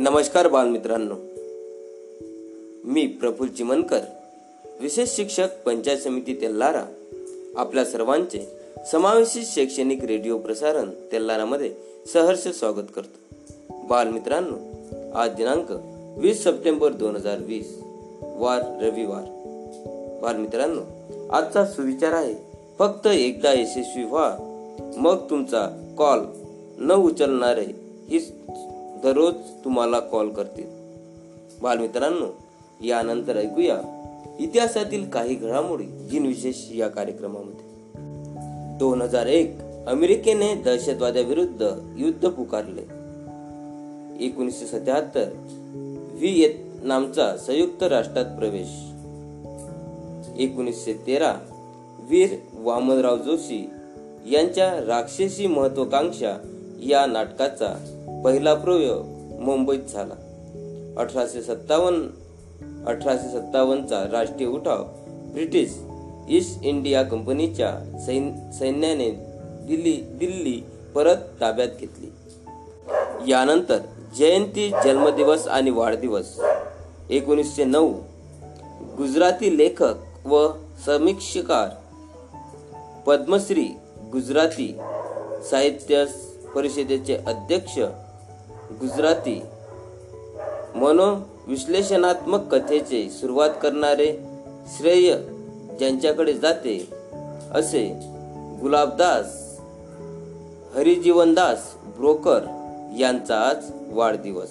नमस्कार बालमित्रांनो. मी प्रफुल चिमनकर विशेष शिक्षक पंचायत समिती तेल्लारा आपल्या सर्वांचे समावेशित शैक्षणिक रेडिओ प्रसारण तेल्लारामध्ये सहर्ष स्वागत करतो. बालमित्रांनो आज दिनांक वीस सप्टेंबर दोन हजार वीस वार रविवार. बालमित्रांनो आजचा सुविचार आहे फक्त एकदा यशस्वी व्हा. मग तुमचा कॉल न उचलणारे ही दररोज तुम्हाला कॉल करतील. बालमित्रांनो यानंतर ऐकूया इतिहासातील काही घडामोडी दिनविशेष या कार्यक्रमामध्ये. दोन हजार एक अमेरिकेने दहशतवाद्याविरुद्ध युद्ध पुकारले. एकोणीसशे सत्याहत्तर व्हिएतनामचा संयुक्त राष्ट्रात प्रवेश. एकोणीसशे तेरा वीर वामनराव जोशी यांच्या राक्षसी महत्वाकांक्षा या नाटकाचा पहिला प्रयोग मुंबईत झाला. अठराशे सत्तावन्न अठराशे सत्तावन्नचा राष्ट्रीय उठाव ब्रिटिश ईस्ट इंडिया कंपनीच्या सैन्याने दिल्ली दिल्ली परत ताब्यात घेतली. यानंतर जयंती जन्मदिवस आणि वाढदिवस. एकोणीसशे नऊ गुजराती लेखक व समीक्षकार पद्मश्री गुजराती साहित्य परिषदेचे अध्यक्ष गुजराती. मनोविश्लेषणात्मक कथेचे सुरुवात करणारे श्रेय ज्यांच्याकडे जाते असे गुलाबदास हरिजीवनदास ब्रोकर यांचा आज वाढदिवस.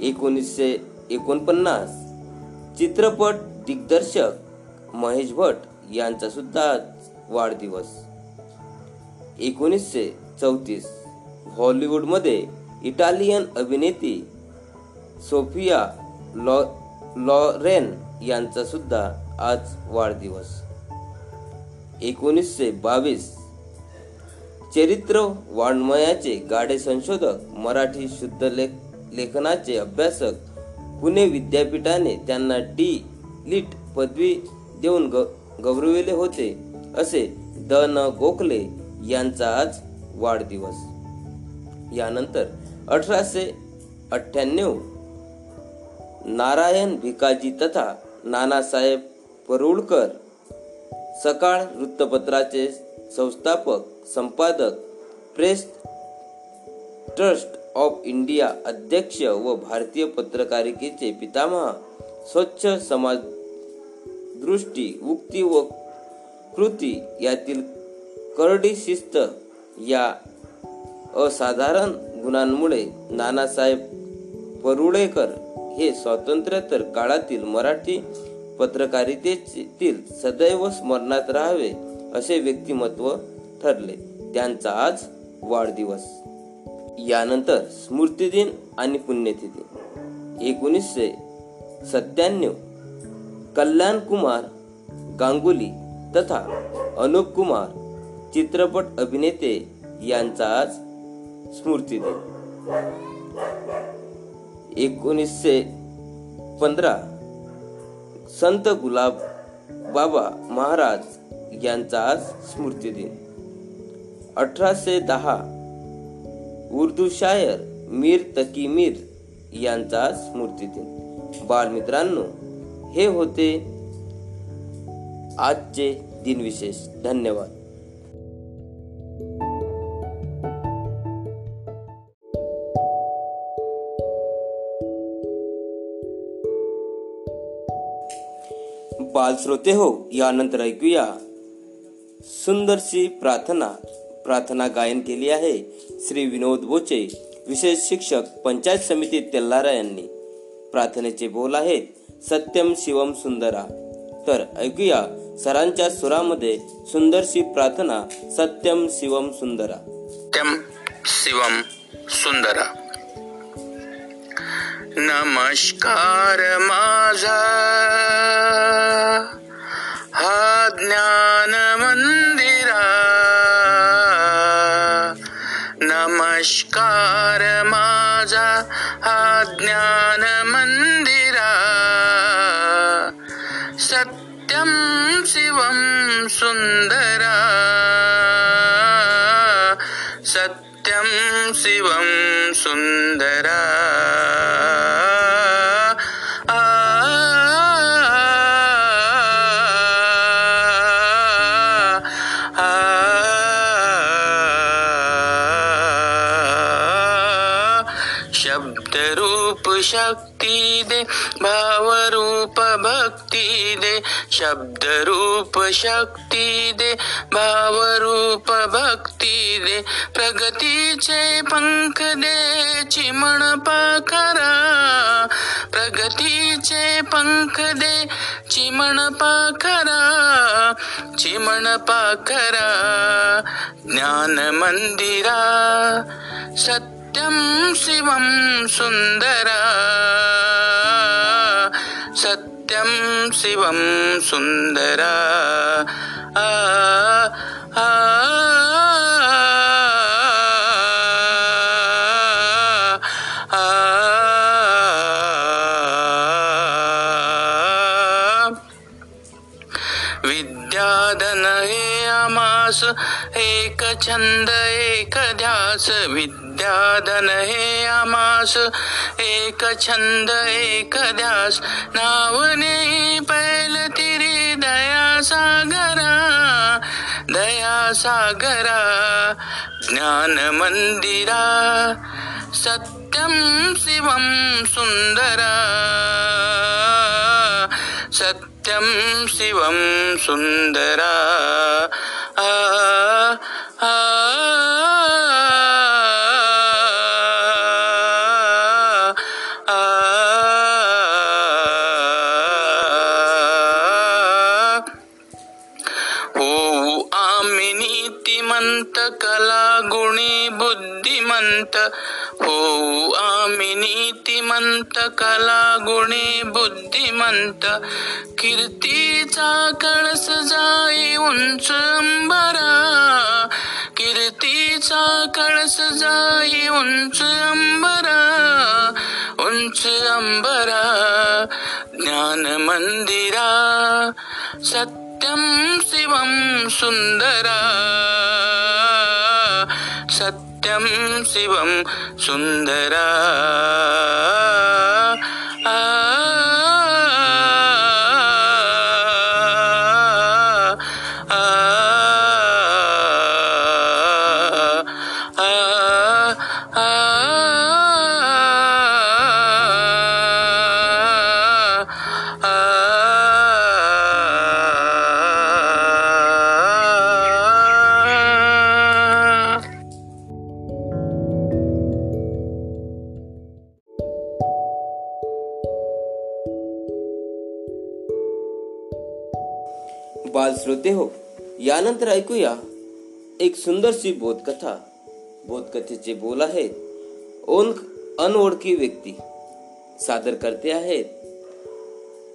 एकोणीसशे एकोणपन्नास चित्रपट दिग्दर्शक महेश भट यांचा सुद्धा वाढदिवस. एकोणीसशे चौतीस हॉलिवूडमध्ये इटालियन अभिनेती सोफिया लॉ लॉरेन यांचा सुद्धा आज वाढदिवस. एकोणीसशे बावीस चरित्र वाङ्मयाचे गाडे संशोधक मराठी शुद्ध लेख लेखनाचे अभ्यासक पुणे विद्यापीठाने त्यांना डी लिट पदवी देऊन ग गौरविले होते असे द न गोखले यांचा आज वाढदिवस. यानंतर अठराशे अठ्ठ्याण्णव. नारायण भिकाजी तथा नानासाहेब परुळकर सकाळ वृत्तपत्राचे संस्थापक संपादक प्रेस ट्रस्ट ऑफ इंडिया अध्यक्ष व भारतीय पत्रकारिकेचे पितामह स्वच्छ समाज दृष्टी उक्ती व कृती यातील करडी शिस्त या असाधारण गुणांमुळे नानासाहेब परुळेकर हे स्वातंत्र्योत्तर काळातील मराठी पत्रकारितेतील सदैव स्मरणात राहावे असे व्यक्तिमत्व ठरले. त्यांचा आज वाढदिवस. यानंतर स्मृतिदिन आणि पुण्यतिथी. एकोणीसशे सत्त्याण्णव. कल्याण कुमार गांगुली तथा अनुप कुमार चित्रपट अभिनेते यांचा आज स्मृती दिन एकोणीसशे पंधरा संत गुलाब बाबा महाराज यांचा आज स्मृती दिन. अठराशे दहा उर्दू शायर मीर तकी मीर यांचा स्मृती दिन. बालमित्रांनो हे होते आजचे दिनविशेष. धन्यवाद. बाल श्रोते हो यानंतर ऐकूया. सुंदरशी प्रार्थना. प्रार्थना गायन केली आहे श्री विनोद बोचे विशेष शिक्षक पंचायत समिती तेल्लारा यांनी. प्रार्थनेचे बोल आहेत सत्यम शिवम सुंदरा. तर ऐकूया सरांच्या सुरामध्ये सुंदरशी प्रार्थना सत्यम शिवम सुंदरा. सत्यम शिवम सुंदरा. नमस्कार माझा. हा ज्ञान मंदिरा. नमस्कार माझा. हा ज्ञान मंदिरा. सत्यम शिवम सुंदरा. सत्यम शिवं सुन्दरा शब्द रूप शक्ती दे भावरूप भक्ती दे प्रगतीचे पंख दे चिमण पाखरा. प्रगतीचे पंख दे चिमण पाखरा चिमण पाखरा. ज्ञान मंदिरा सत्यं शिवं सुन्दरा सत्यं शिवं सुन्दरा आ आ आ विद्याधन हे आमास एक छंद एक ध्यास विद्याधन हे आमास. एक छंद एक ध्यास नावने पैल तिरी दया सागरा. दया सागरा ज्ञान मंदिरा. सत्यं शिवं सुन्दरा. सत्यं शिवं सुन्दरा. आ नीतिमंत कला गुणी बुद्धिमंत. कीर्तीचा कळस जाई उंच अंबरा. कीर्तीचा कळस जाई उंच अंबरा. उंच अंबरा. ज्ञान मंदिरा. सत्यं शिवं सुन्दरा सत्य शिवं सुन्दरा। तर ऐकूया. एक सुंदरशी बोधकथा. बोधकथेचे बोल आहेत ओन अनओळखी व्यक्ती. सादर करते आहेत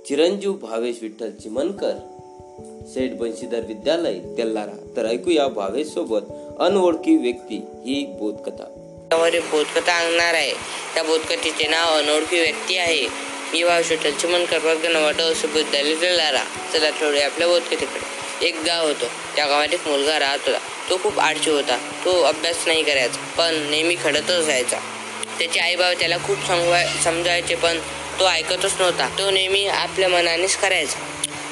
चिरंजीव भावेश विठ्ठल चिमनकर सेठ बंशीधर विद्यालय तेल्लारा तर ऐकूया भावेश सोबत अनओळखी व्यक्ती ही बोधकथा. त्यामध्ये बोधकथा आणणार आहे. त्या बोधकथेचे नाव अनोळखी व्यक्ती आहे. मी भावेश विठ्ठल चिमनकर वर्ग नवाट विद्यालय तेल्लारा चला थोडे आपल्या बोधकथेकडे. एक गाव होतं. त्या गावात एक मुलगा राहत होता. तो खूप आळशी होता. तो अभ्यास नाही करायचा पण नेहमी खडतच राहायचा. त्याचे आई बाबा त्याला खूप समवाय समजायचे पण तो ऐकतच नव्हता. तो नेहमी आपल्या मनानेच करायचा.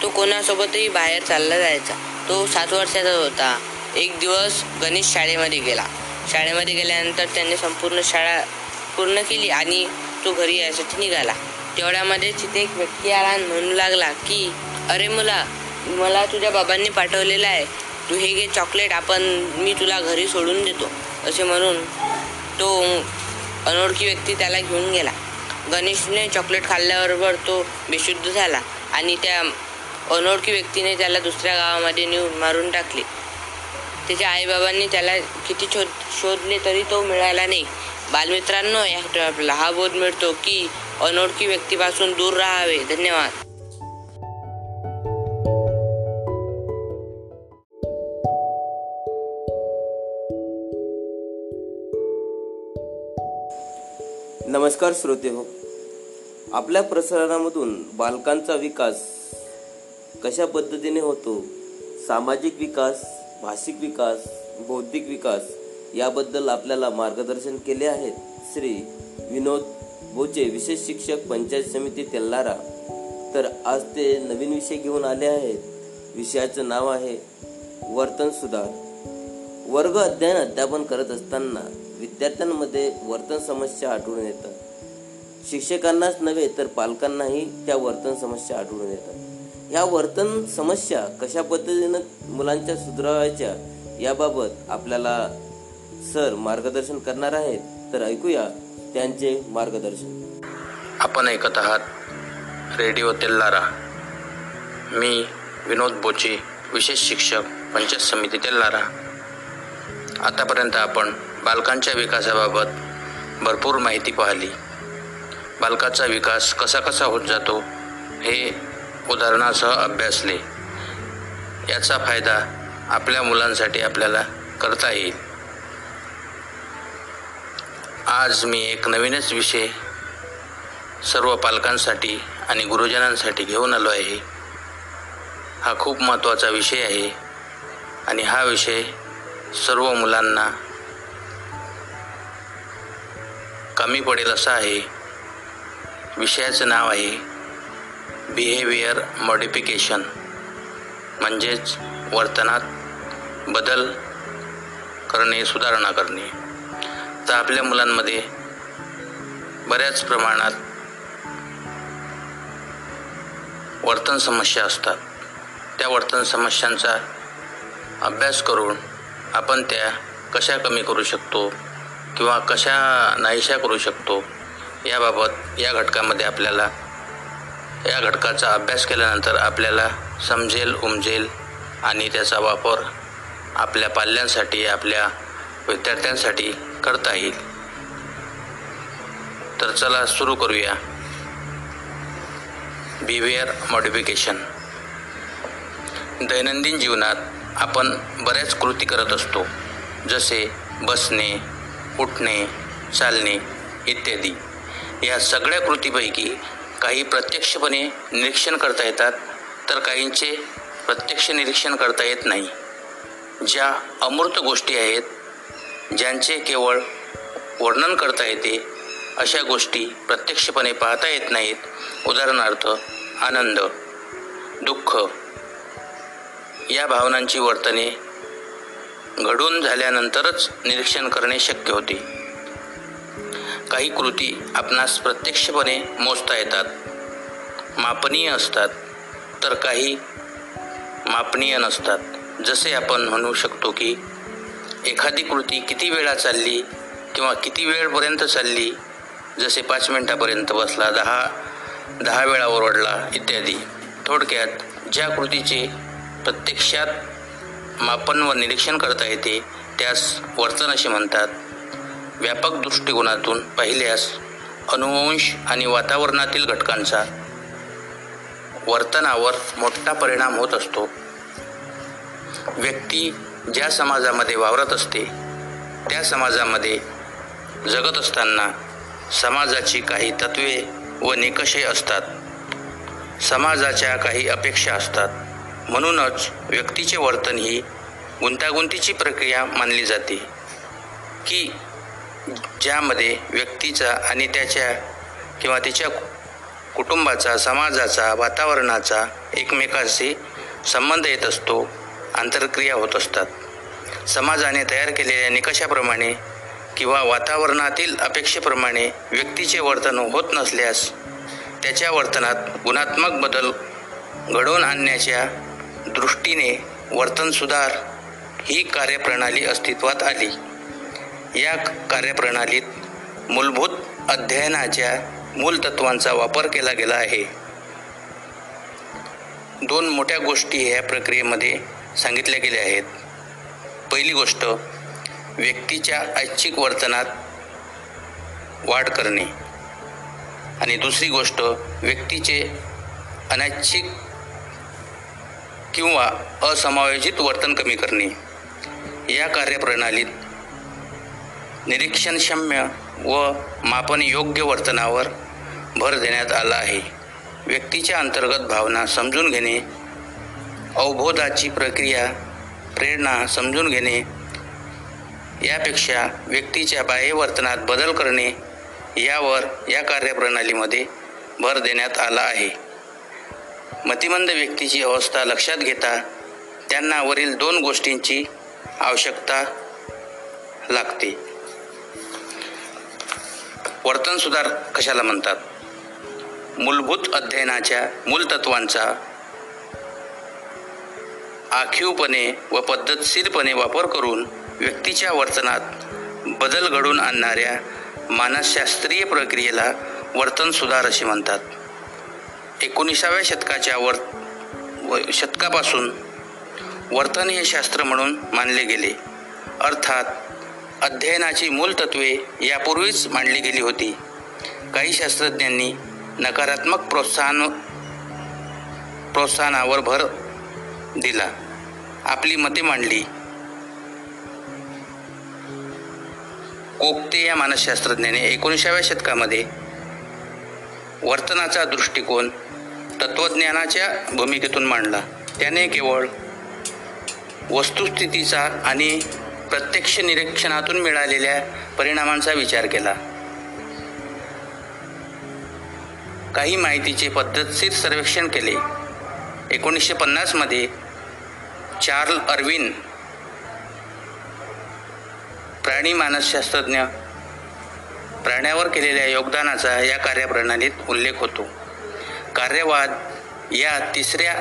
तो कोणासोबतही बाहेर चालला जायचा. तो सात वर्षाचा होता. एक दिवस गणेश शाळेमध्ये गेला. शाळेमध्ये गेल्यानंतर त्याने संपूर्ण शाळा पूर्ण केली आणि तो घरी यायसाठी निघाला. तेवढ्यामध्ये तिथे एक व्यक्ती आला आणि म्हणू लागला की अरे मुला मला तुझ्या बाबांनी पाठवलेलं आहे. तू हे घे चॉकलेट आपण मी तुला घरी सोडून देतो असे म्हणून तो अनोळखी व्यक्ती त्याला घेऊन गेला. गणेशने चॉकलेट खाल्ल्याबरोबर तो बेशुद्ध झाला आणि त्या अनोळखी व्यक्तीने त्याला दुसऱ्या गावामध्ये नेऊन मारून टाकले. त्याच्या आईबाबांनी त्याला किती शोध शोधले तरी तो मिळाला नाही. बालमित्रांनो या आपला हा बोध मिळतो की अनोळखी व्यक्तीपासून दूर राहावे. धन्यवाद. नमस्कार श्रोते हो. आपल्या प्रसारणामधून बालकांचा विकास कशा पद्धतीने होतो? सामाजिक विकास भाषिक विकास बौद्धिक विकास याबद्दल आपल्याला मार्गदर्शन केले आहेत श्री विनोद बोचे विशेष शिक्षक पंचायत समिती तेल्लारा तर आज ते नवीन विषय घेऊन आले आहेत. विषयाचं नाव आहे वर्तन सुधार. वर्ग अध्ययन अध्यापन करत असताना विद्यार्थ्यांमध्ये वर्तन समस्या आढळून येतात. शिक्षकांनाच नव्हे तर पालकांनाही त्या वर्तन समस्या आढळून येतात. ह्या वर्तन समस्या कशा पद्धतीनं मुलांच्या सुधारायच्या याबाबत आपल्याला सर मार्गदर्शन करणार आहेत तर ऐकूया त्यांचे मार्गदर्शन. आपण ऐकत आहात रेडिओ तेल्लारा. मी विनोद बोचे विशेष शिक्षक पंचायत समिती तेल्लारा. आतापर्यंत आपण बालकांच्या विकासाबाबत भरपूर माहिती पाहिली. बालकाचा विकास कसा कसा होत जातो हे उदाहरणासह अभ्यासले याचा फायदा आपल्या मुलांसाठी आपल्याला करता येईल. आज मी एक नवीनच विषय सर्व पालकांसाठी आणि गुरुजनांसाठी घेऊन आलो आहे. हा खूप महत्त्वाचा विषय आहे आणि हा विषय सर्व मुलांना कमी पडेल असा आहे. विषयाचं नाव आहे बिहेवियर मॉडिफिकेशन म्हणजेच वर्तनात बदल करणे सुधारणा करणे. तर आपल्या मुलांमध्ये बऱ्याच प्रमाणात वर्तन समस्या असतात. त्या वर्तन समस्यांचा अभ्यास करून आपण त्या कशा कमी करू शकतो किंवा कशा नाहीशा करू शकतो याबाबत या घटकामध्ये आपल्याला या घटकाचा अभ्यास केल्यानंतर आपल्याला समजेल उमजेल आणि त्याचा वापर आपल्या पाल्यांसाठी आपल्या विद्यार्थ्यांसाठी करता येईल. तर चला सुरू करूया. Behaviour modification. दैनंदिन जीवनात आपण बऱ्याच कृती करत असतो जसे बसणे उठणे चालणे इत्यादी. या सगळ्या कृतीपैकी काही प्रत्यक्षपणे निरीक्षण करता येतात तर काहींचे प्रत्यक्ष निरीक्षण करता येत नाही. ज्या अमूर्त गोष्टी आहेत ज्यांचे केवळ वर्णन करता येते अशा गोष्टी प्रत्यक्षपणे पाहता येत नाहीत. उदाहरणार्थ आनंद दुःख या भावनांची वर्तने घडून झाल्यानंतरच निरीक्षण करणे शक्य होते. काही कृती आपणास प्रत्यक्षपणे मोजता येतात. मापनीय असतात तर काही मापनीय नसतात. जसे आपण म्हणू शकतो की एखादी कृती किती वेळा चालली किंवा किती वेळपर्यंत चालली जसे पाच मिनटापर्यंत बसला दहा दहा वेळा ओरडला इत्यादी. थोडक्यात ज्या कृतीचे प्रत्यक्षात मापन व निरीक्षण करता येते त्यास वर्तन असे म्हणतात. व्यापक दृष्टिकोनातून पाहिल्यास अनुवंश आणि वातावरणातील घटकांचा वर्तनावर मोठा परिणाम होत असतो. व्यक्ती ज्या समाजामध्ये वावरत असते त्या समाजामध्ये जगत असताना समाजाची काही तत्वे व निकषे असतात. समाजाच्या काही अपेक्षा असतात. म्हणूनच व्यक्तीचे वर्तन ही गुंतागुंतीची प्रक्रिया मानली जाते की ज्यामध्ये व्यक्तीचा आणि त्याच्या किंवा तिच्या कुटुंबाचा समाजाचा वातावरणाचा एकमेकाशी संबंध येत असतो आंतरक्रिया होत असतात. समाजाने तयार केलेल्या निकषाप्रमाणे किंवा वातावरणातील अपेक्षेप्रमाणे व्यक्तीचे वर्तन होत नसल्यास त्याच्या वर्तनात गुणात्मक बदल घडवून आणण्याच्या दृष्टीने वर्तन सुधार ही कार्यप्रणाली अस्तित्वात आली. या कार्यप्रणालीत मूलभूत अध्ययनाच्या मूलतत्वांचा वापर केला गेला आहे. दोन मोठ्या गोष्टी ह्या प्रक्रियेमध्ये सांगितल्या गेल्या आहेत. पहिली गोष्ट व्यक्तीच्या ऐच्छिक वर्तनात वाढ करणे. आणि दुसरी गोष्ट व्यक्तीचे अनैच्छिक किंवा असमायोजित वर्तन कमी करणे. या कार्यप्रणालीत निरीक्षणक्षम्य व मापन योग्य वर्तनावर भर देण्यात आला आहे. व्यक्तीच्या अंतर्गत भावना समजून घेणे अवबोधाची प्रक्रिया प्रेरणा समजून घेणे यापेक्षा व्यक्तीच्या बाह्य वर्तनात बदल करणे यावर या कार्यप्रणालीमध्ये भर देण्यात आला आहे. मतिमंद व्यक्तीची अवस्था लक्षात घेता त्यांना वरील दोन गोष्टींची आवश्यकता लागते. वर्तन सुधार कशाला म्हणतात? मूलभूत अध्ययनाच्या मूलतत्वांचा आखीवपणे व पद्धतशीरपणे वापर करून व्यक्तीच्या वर्तनात बदल घडून आणणाऱ्या मानसशास्त्रीय प्रक्रियेला वर्तन सुधार असे म्हणतात. एकोणीसाव्या शतकाच्या वर व शतकापासून वर्तन हे शास्त्र म्हणून मानले गेले. अर्थात अध्ययनाची मूल तत्वे यापूर्वीच मांडली गेली होती. काही शास्त्रज्ञांनी नकारात्मक प्रोत्साहन प्रोत्साहनावर भर दिला. आपली मते मांडली. कोकते या मानसशास्त्रज्ञाने एकोणीसाव्या शतकामध्ये वर्तनाचा दृष्टिकोन तत्त्वज्ञानाच्या भूमिकेतून मांडला. त्याने केवळ वस्तुस्थितीचा आणि प्रत्यक्ष निरीक्षणातून मिळालेल्या परिणामांचा विचार केला. काही माहितीचे पद्धतशीर सर्वेक्षण केले. एकोणीसशे पन्नासमध्ये चार्ल अरविन प्राणी मानसशास्त्रज्ञ प्राण्यावर केलेल्या योगदानाचा या कार्यप्रणालीत उल्लेख होतो. कार्यवाद या तिसऱ्या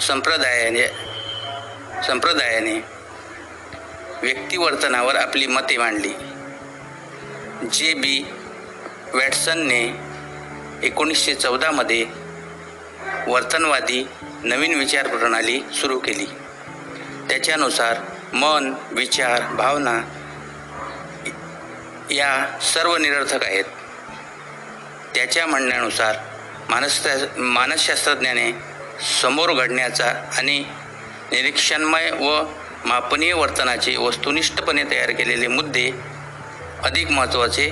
संप्रदायाने संप्रदायाने व्यक्तिवर्तनावर आपली मते मांडली. जे बी वॅटसनने एकोणीसशे चौदामध्ये वर्तनवादी नवीन विचार प्रणाली सुरू केली. त्याच्यानुसार मन विचार भावना या सर्व निरर्थक आहेत. त्याच्या म्हणण्यानुसार मानस मानसशास्त्रज्ञाने समोर घडण्याचा आणि निरीक्षणमय व मापनीय वर्तनाचे वस्तुनिष्ठपणे तयार केलेले मुद्दे अधिक महत्त्वाचे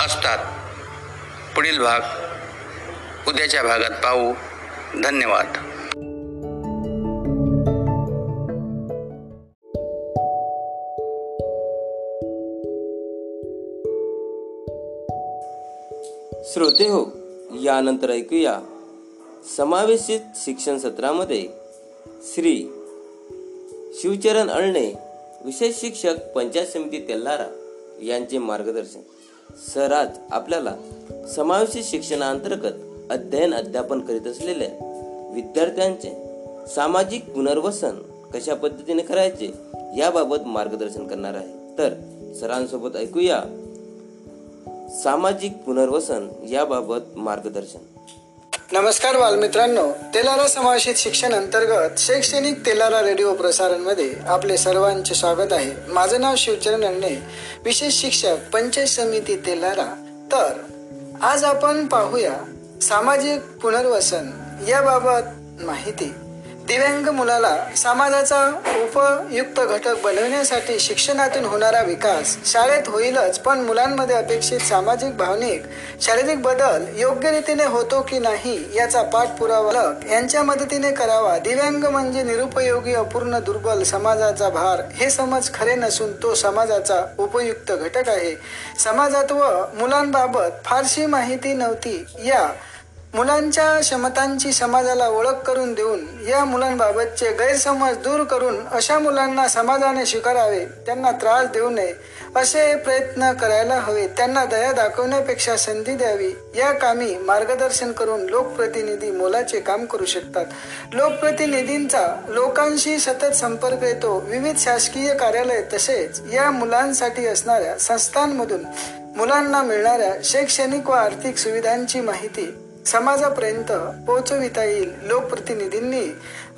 असतात. पुढील भाग. उद्याच्या भागात पाहू. धन्यवाद. श्रोते हो यानंतर ऐकूया. समावेशित शिक्षण सत्रामध्ये श्री शिवचरण अळणे विशेष शिक्षक पंचायत समिती तेल्हारा यांचे मार्गदर्शन. सर आज आपल्याला समावेशित शिक्षणाअंतर्गत अध्ययन अध्यापन करीत असलेल्या विद्यार्थ्यांचे सामाजिक पुनर्वसन कशा पद्धतीने करायचे याबाबत मार्गदर्शन करणार आहे. तर सरांसोबत ऐकूया. सामाजिक पुनर्वसन याबाबत मार्गदर्शन. नमस्कार बालमित्रांनो. तेलारा समावेशित शिक्षण अंतर्गत शैक्षणिक तेलारा रेडिओ प्रसारणमध्ये आपले सर्वांचे स्वागत आहे. माझं नाव शिवचरण अण्णे विशेष शिक्षक पंचायत समिती तेलारा. तर आज आपण पाहूया सामाजिक पुनर्वसन याबाबत माहिती. दिव्यांग मुलाला समाजाचा उपयुक्त घटक बनवण्यासाठी शिक्षणातून होणारा विकास शाळेत होईलच पण मुलांमध्ये अपेक्षित सामाजिक भावनिक शारीरिक बदल योग्य रीतीने होतो की नाही याचा पाठपुरावा यांच्या मदतीने करावा. दिव्यांग म्हणजे निरुपयोगी अपूर्ण दुर्बल समाजाचा भार. हे समज खरे नसून तो समाजाचा उपयुक्त घटक आहे. समाजात व मुलांबाबत फारशी माहिती नव्हती. या मुलांच्या क्षमतांची समाजाला ओळख करून देऊन या मुलांबाबतचे गैरसमज दूर करून अशा मुलांना समाजाने स्वीकारावे त्यांना त्रास देऊ नये असे प्रयत्न करायला हवे. त्यांना दया दाखवण्यापेक्षा संधी द्यावी. या कामी मार्गदर्शन करून लोकप्रतिनिधी मोलाचे काम करू शकतात. लोकप्रतिनिधींचा लोकांशी सतत संपर्क येतो. विविध शासकीय कार्यालय तसेच या मुलांसाठी असणाऱ्या संस्थांमधून मुलांना मिळणाऱ्या शैक्षणिक व आर्थिक सुविधांची माहिती समाजापर्यंत पोहोचविता येईल. लोकप्रतिनिधींनी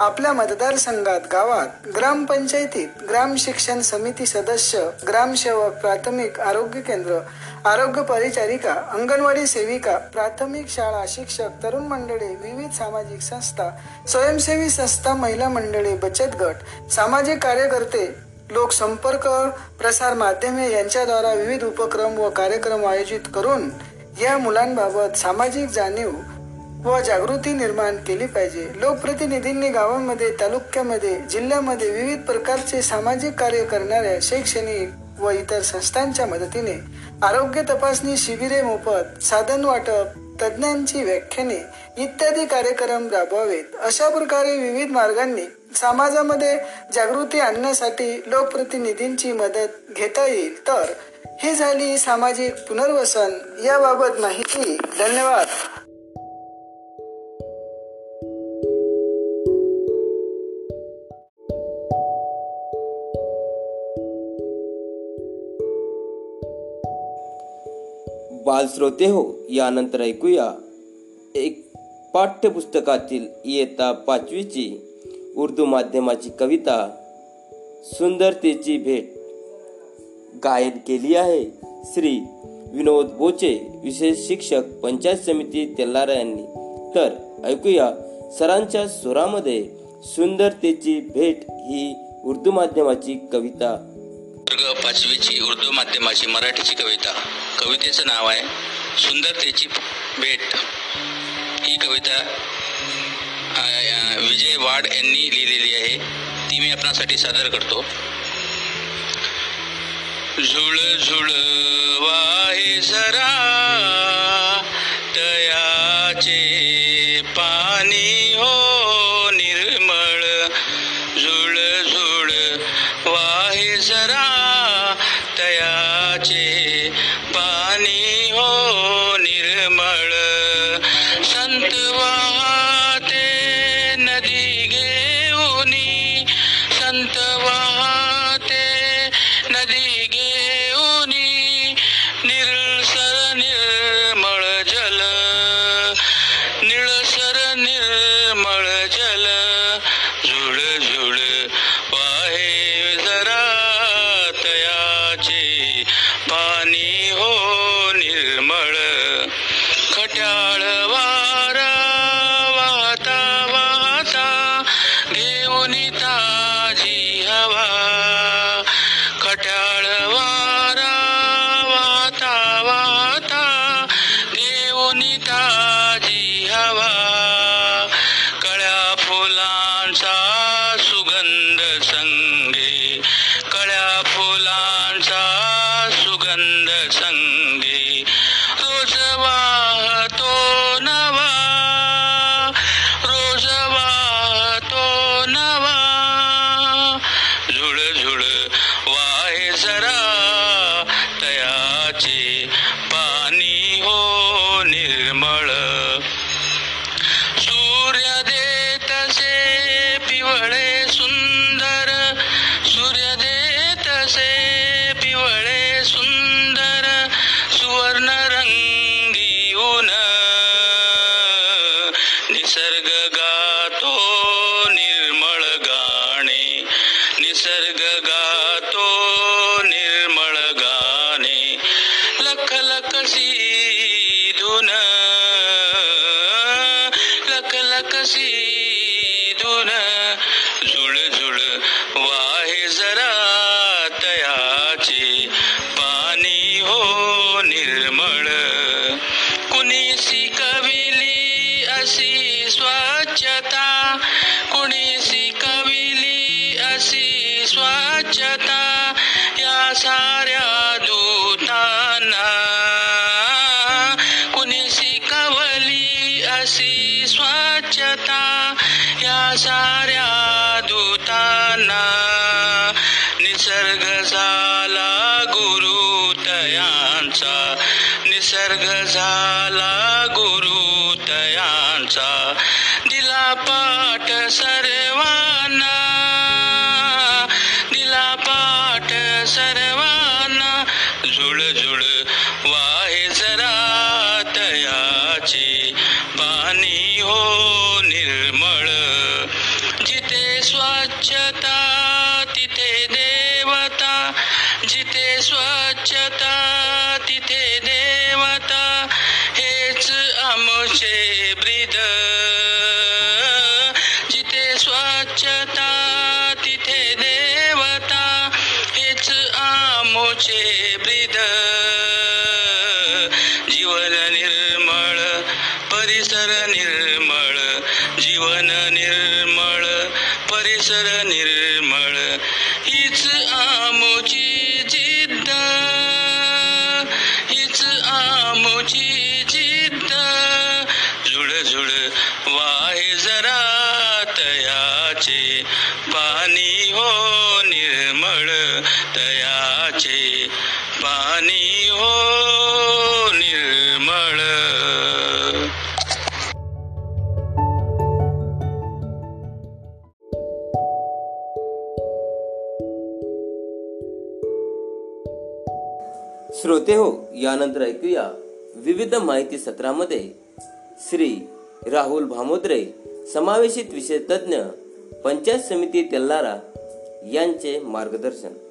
आपल्या मतदारसंघात गावात ग्रामपंचायतीत ग्राम शिक्षण समिती सदस्य ग्रामसेवक प्राथमिक आरोग्य केंद्र आरोग्य परिचारिका अंगणवाडी सेविका प्राथमिक शाळा शिक्षक तरुण मंडळे विविध सामाजिक संस्था स्वयंसेवी संस्था महिला मंडळे बचत गट सामाजिक कार्यकर्ते लोकसंपर्क प्रसार माध्यमे यांच्याद्वारा विविध उपक्रम व कार्यक्रम आयोजित करून या मुलांबाबत सामाजिक जाणीव व जागृती निर्माण केली पाहिजे. लोकप्रतिनिधींनी गावांमध्ये तालुक्यामध्ये जिल्ह्यामध्ये विविध प्रकारचे सामाजिक कार्य करणाऱ्या शैक्षणिक व इतर संस्थांच्या मदतीने आरोग्य तपासणी शिबिरे मोफत साधन वाटप तज्ज्ञांची व्याख्याने इत्यादी कार्यक्रम राबवावेत. अशा प्रकारे विविध मार्गांनी समाजामध्ये जागृती आणण्यासाठी लोकप्रतिनिधींची मदत घेता येईल. तर ही झाली सामाजिक पुनर्वसन. याबाबत माहिती धन्यवाद. बालश्रोते हो यानंतर ऐकूया. एक पाठ्यपुस्तकातील इयत्ता पाचवीची उर्दू माध्यमाची कविता सुंदरतेची भेट. गायन केली आहे. श्री विनोद बोचे विशेष शिक्षक पंचायत समिती तेल्लारा यांनी. तर ऐकूया सरांच्या सुरामध्ये सुंदरतेची भेट ही उर्दू माध्यमाची कविता. वर्ग पाचवीची उर्दू माध्यमाची मराठीची कविता. कवितेचं नाव आहे सुंदरतेची भेट. ही कविता विजय वाड यांनी लिहिलेली आहे. ती मी आपणासाठी सादर करतो. झुळ झुळ वाहे सरा तयाचे पाणी हो. गुरु तयांचा निसर्ग झाला गुरु. तयाचे पाणी हो निर्मळ. श्रोते हो यानंतर ऐकूया विविध माहिती सत्रामध्ये श्री राहुल भामोद्रे समावेशित विषय तज्ज्ञ पंचायत समिती तेल्लारा यांचे मार्गदर्शन.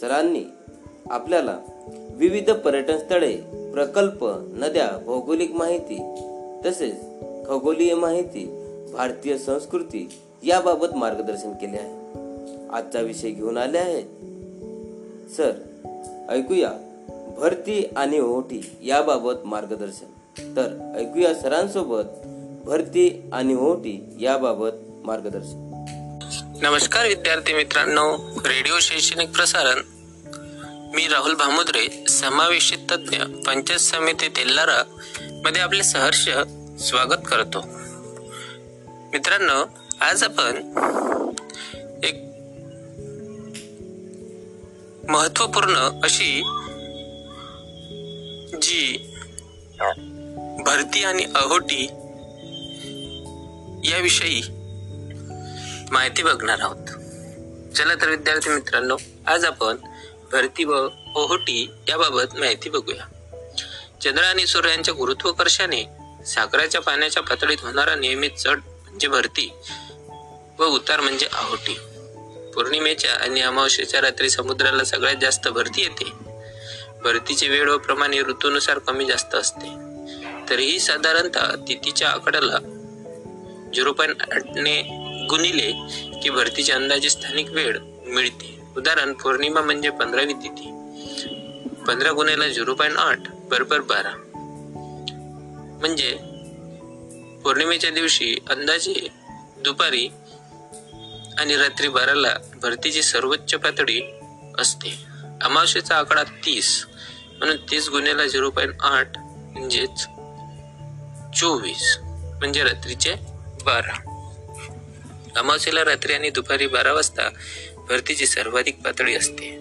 सरांनी आपल्याला विविध पर्यटन स्थळे प्रकल्प नद्या भौगोलिक माहिती तसेच खगोलीय माहिती भारतीय संस्कृती याबाबत मार्गदर्शन केले आहे. आजचा विषय घेऊन आले आहेत सर ऐकूया भरती आणि ओहोटी याबाबत मार्गदर्शन. तर ऐकूया सरांसोबत भरती आणि ओहोटी याबाबत मार्गदर्शन. नमस्कार विद्यार्थी मित्रांनो रेडिओ शैक्षणिक प्रसारण. मी राहुल भामुद्रे समावेशित तज्ज्ञ पंचायत समिती तेल्लारा मध्ये आपले सहर्ष स्वागत करतो. मित्रांनो आज आपण एक महत्त्वपूर्ण अशी जी भरती आणि अहोटी याविषयी माहिती बघणार आहोत. चला तर विद्यार्थी मित्रांनो आज आपण भरती व ओहोटी याबाबत माहिती बघूया. चंद्र आणि सूर्य यांच्या गुरुत्वाकर्षाने साखराच्या पाण्याच्या पातळीत होणारा नियमित चढ म्हणजे भरती व उतार म्हणजे आहोटी. पौर्णिमेच्या आणि अमावस्येच्या रात्री समुद्राला सगळ्यात जास्त भरती येते. भरतीची वेळ व प्रमाणे ऋतूनुसार कमी जास्त असते. तरीही साधारणतः तिथीच्या आकड्याला झिरो पॉईंट आठने गुणिले की भरतीच्या अंदाजे स्थानिक वेळ मिळते. उदाहरण पौर्णिमा म्हणजे पंधरावी तिथी. पंधरा गुन्ह्याला झिरो पॉईंट आठ बरोबर बारा. म्हणजे पौर्णिमेच्या दिवशी अंदाजे दुपारी आणि रात्री बाराला भरतीची सर्वोच्च पातळी असते. अमावस्येचा आकडा तीस म्हणून तीस गुन्ह्याला झिरो पॉईंट आठ म्हणजेच चोवीस. म्हणजे रात्रीचे बारा. अमावस्येला रात्री आणि दुपारी बारा वाजता भरतीची सर्वाधिक पातळी असते.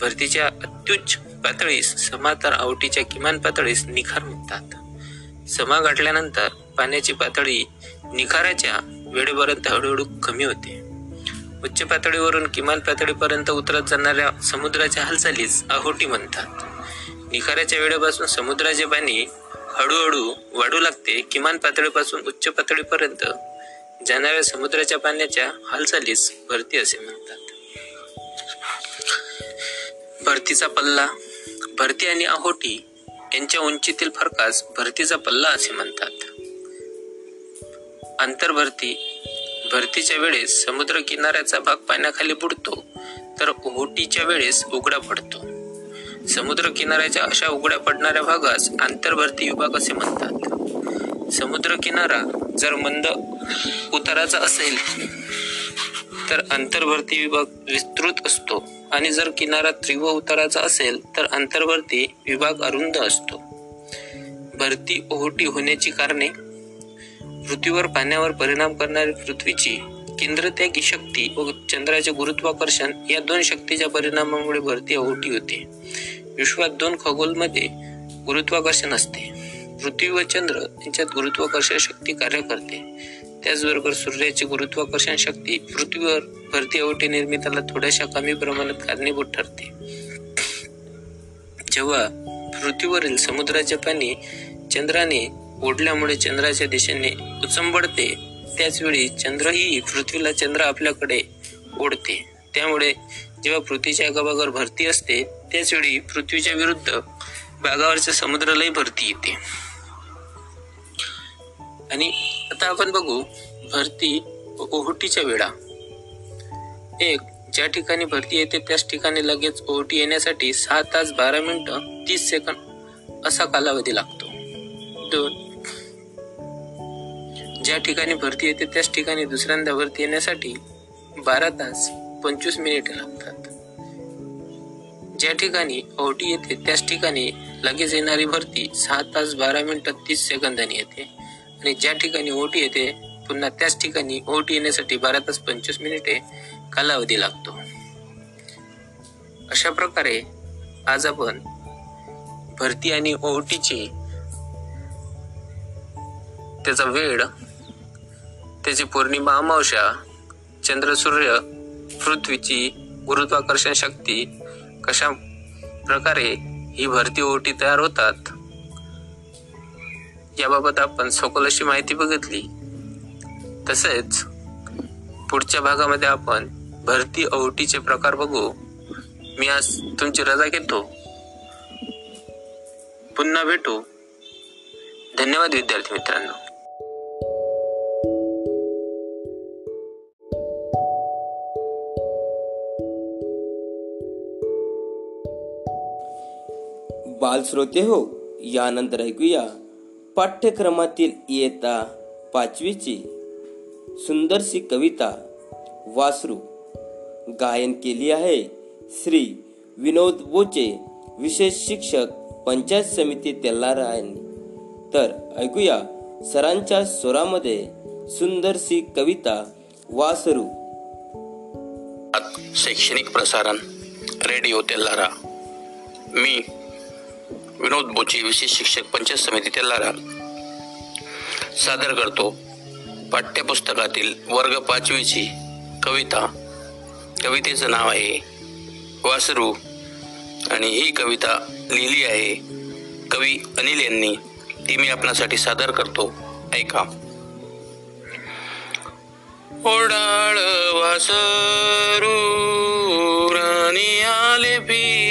भरतीच्या अत्युच्च पातळीस समा तर आवटीच्या किमान पातळीस निखार म्हणतात समा गाठल्यानंतर पाण्याची पातळी निखाराच्या वेळेपर्यंत हळूहळू कमी होते. उच्च पातळीवरून किमान पातळीपर्यंत उतरत जाणाऱ्या समुद्राच्या हालचालीस आहोटी म्हणतात. निखाराच्या वेळेपासून समुद्राचे पाणी हळूहळू वाढू लागते. किमान पातळीपासून उच्च पातळीपर्यंत जाणाऱ्या समुद्राच्या पाण्याच्या हालचालीस भरती असे म्हणतात. भरतीचा पल्ला भरती आणि आहोटी यांच्या उंचीतील फरकास भरतीचा पल्ला असे म्हणतात. आंतरभरती भरतीच्या वेळेस समुद्र किनाऱ्याचा भाग पाण्याखाली बुडतो तर ओहोटीच्या वेळेस उघडा पडतो. समुद्र किनाऱ्याच्या अशा उघड्या पडणाऱ्या भागास आंतरभरती विभाग असे म्हणतात. समुद्रकिनारा जर मंद उताराचा असेल तर अंतर्भरती विभाग विस्तृत असतो. आणि जर किनारा तीव्र उताराचा असेल तर अंतर्भरती विभाग अरुंद असतो. भरती ओहोटी होण्याची कारणे पृथ्वीवर पाण्यावर परिणाम करणारी पृथ्वीची केंद्रत्यागी शक्ती व चंद्राचे गुरुत्वाकर्षण या दोन शक्तीच्या परिणामामुळे भरती ओहोटी होते. विश्वात दोन खगोलमध्ये गुरुत्वाकर्षण असते. पृथ्वी व चंद्र यांच्यात गुरुत्वाकर्षण शक्ती कार्य करते. त्याचबरोबर सूर्याची गुरुत्वाकर्षण शक्ती पृथ्वीवर भरती ओहोटी निर्मितीला थोड्याशा कमी प्रमाणात कारणीभूत ठरते. जेव्हा पृथ्वीवरील समुद्राचे पाणी चंद्राने ओढल्यामुळे चंद्राच्या दिशेने उचंबडते त्याचवेळी चंद्रही पृथ्वीला चंद्र आपल्याकडे ओढते. त्यामुळे जेव्हा पृथ्वीच्या एका भागावर भरती असते त्याचवेळी पृथ्वीच्या विरुद्ध भागावरच्या समुद्रालाही भरती येते. आणि आता आपण बघू भरती ओहोटीच्या वेळा. एक ज्या ठिकाणी भरती येते त्याच ठिकाणी लगेच ओहोटी येण्यासाठी सहा तास बारा मिनिटं तीस सेकंद असा कालावधी लागतो. दोन ज्या ठिकाणी भरती येते त्याच ठिकाणी दुसऱ्यांदा भरती येण्यासाठी बारा तास पंचवीस मिनिटे लागतात. ज्या ठिकाणी ओटी येते त्याच ठिकाणी लगेच येणारी भरती सहा तास बारा मिनिटं तीस सेकंदांनी येते. आणि ज्या ठिकाणी ओटी येते पुन्हा त्याच ठिकाणी ओटी येण्यासाठी बारा तास पंचवीस मिनिटे कालावधी लागतो. अशा प्रकारे आज आपण भरती आणि ओटीची त्याचा वेळ त्याची पौर्णिमा अमावस्या चंद्र सूर्य पृथ्वीची गुरुत्वाकर्षण शक्ती कशा प्रकारे ही भरती ओटी तयार होतात याबाबत आपण सखोल अशी माहिती बघितली. तसेच पुढच्या भागामध्ये आपण भरती ओटीचे प्रकार बघू. मी आज तुमची रजा घेतो. पुन्हा भेटू. धन्यवाद विद्यार्थी मित्रांनो. बाल श्रोते हो यानंतर ऐकूया. पाठ्यक्रमातील इयत्ता पाचवीची सुंदरशी कविता वासरू गायन केली आहे श्री विनोद बोचे विशेष शिक्षक पंचायत समिती तेल्लारा यांनी तर ऐकूया सरांच्या स्वरामध्ये सुंदरशी कविता वासरू. शैक्षणिक प्रसारण रेडिओ तेल्लारा मी विनोद बोची विशेष शिक्षक पंचायत समिती तेलारा सादर करतो. पाठ्यपुस्तकातील वर्ग पाचवीची कविता. कवितेचं नाव आहे वासरू. आणि ही कविता लिहिली आहे कवी अनिल यांनी. ती मी आपणासाठी सादर करतो. ऐका. ओडाळ वासरू राणी आले पी.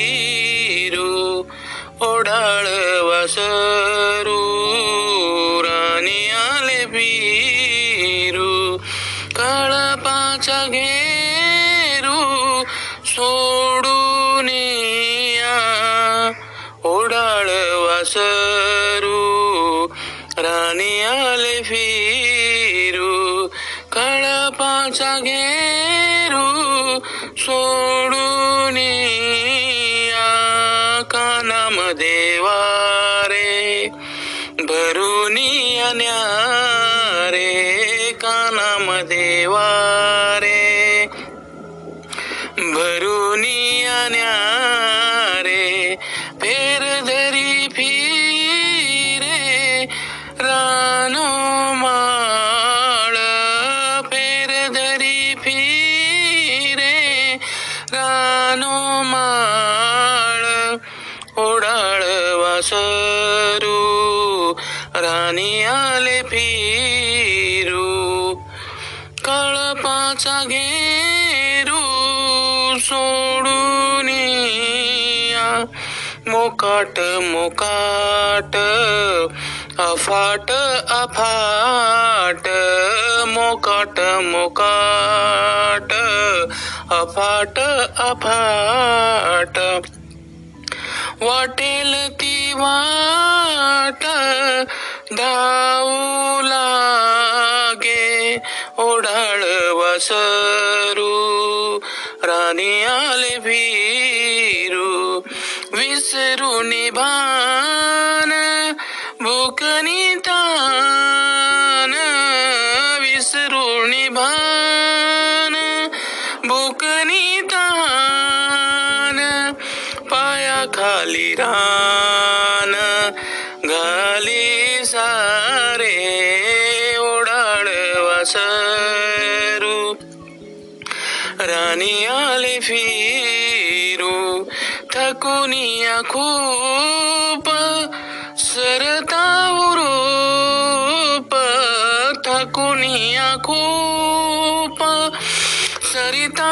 ओढाळ वासरू राणी आले फिरू कळपाचा घेरू सोडून ओढाळ वासरू राणी आले फिरू कळपाचा घेरू सोडून देवा रे भरून अन्या रे का नाम रे? मोकाट मोकाट अफाट अफाट मोकाट मोकाट अफाट अफाट. वाटेल ती वाट धावू लागे ओढाळ वासरू राणी आले भिरू. विसरून भान भूकनी तान विसरून भान भूकनी तान पायाखाली रान घाली सारे ओढाळ वासरू. राणी आले फी कुनिया खूप सरता रूप थकुनिया खूप सरिता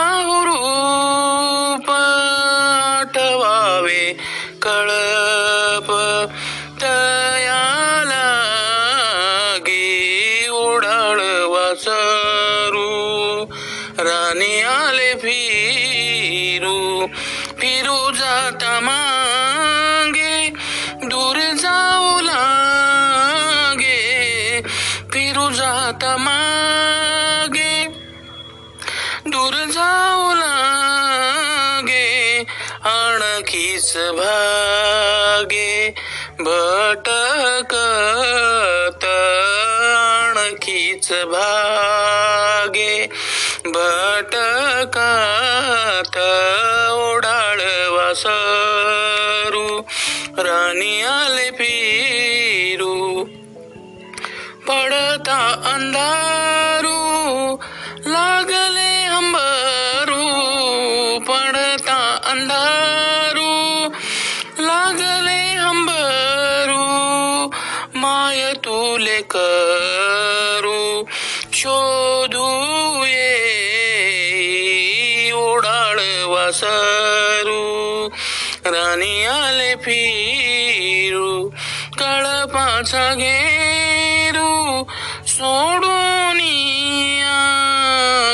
जाता मागे दूर जाऊ लागे आणखीच भागे. भटकत आणखीच भागे. भटकत ओढाळ वासरू राणी आले पीरू पडता अंधारू लागले अंबारू. पडता अंधारू लागले अंबारू. माय तुले करू शोधू ये ओढाळ वासरू. राणी आले फिरू कळपाचा घे सोडून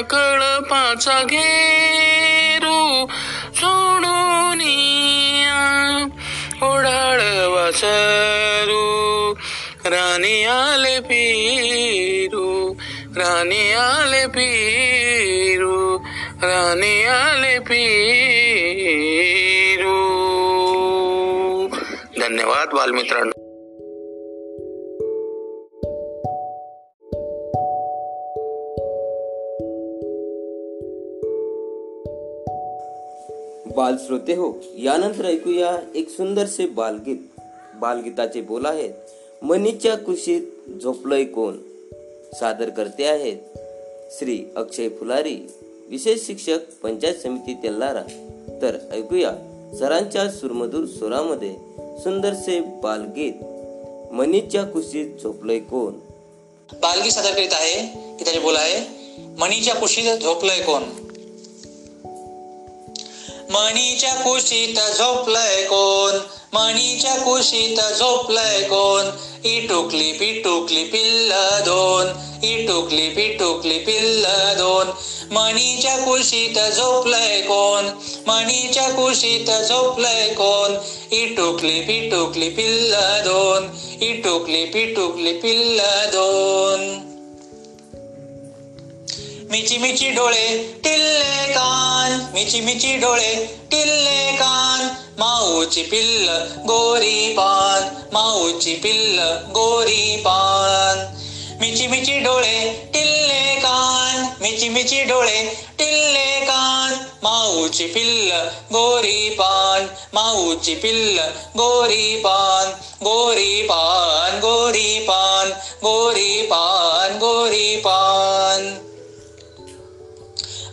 कळपाचा घेरू. सोडून या ओढाळ वासरू राणी आले पीरू. राणी आले पीरू. राणी आले पीरू. धन्यवाद बालमित्रांनो. बाल श्रोते हो यानंतर ऐकूया एक सुंदरसे बालगीत. बालगीताचे बोल आहेत मनीच्या कुशीत झोपलंय कोण? सादर करते आहेत श्री अक्षय फुलारी विशेष शिक्षक पंचायत समिती तेल्लारा तर ऐकूया सरांच्या सुरमधूर स्वरामध्ये सुंदरसे बालगीत मनीच्या कुशीत झोपलंय कोण? बालगीत सादर करीत आहे की त्याचे बोल आहे मनीच्या कुशीत झोपलंय कोण? मणीच्या कुशीत झोपलंय कोण? मणीच्या कुशीत झोपलंय कोण? इटुकली पिटुकली पिल्ल दोन. इटुकली पिटुकली पिल्ल दोन. मणीच्या कुशीत झोपलंय कोण? मणीच्या कुशीत झोपलंय कोण? इटुकली पिटुकली पिल्ल दोन. इटुकली पिटुकली पिल्ल दोन. मिची मिची डोळे टिल्ले कान. मिची मिची डोळे टिल्ले कान. माऊची पिल्ल गोरी पान. माऊची पिल्ल गोरी पान. मिची मिची डोळे टिल्ले कान. मिची मिची डोळे टिल्ले कान. माऊची पिल्ल गोरी पान. माऊची पिल्ल गोरी पान. गोरी पान गोरी पान. गोरी पान गोरी पान.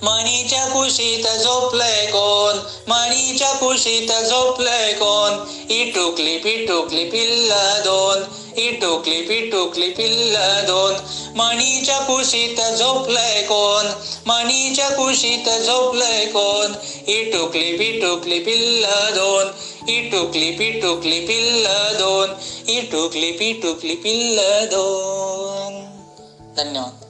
मणीच्या कुशीत झोपलंय कोण? मणीच्या कुशीत झोपलंय कोण? इटुकली पिटुकली पिल्ल दोन. इटुकली पिटुकली पिल्ल दोन. मणीच्या कुशीत झोपलंय कोण? मणीच्या कुशीत झोपलंय कोण? इटुकली पिटुकली पिल्ल दोन. इटुकली पिटुकली पिल्ल दोन. इटुकली पिटुकली पिल्ल दोन. धन्यवाद.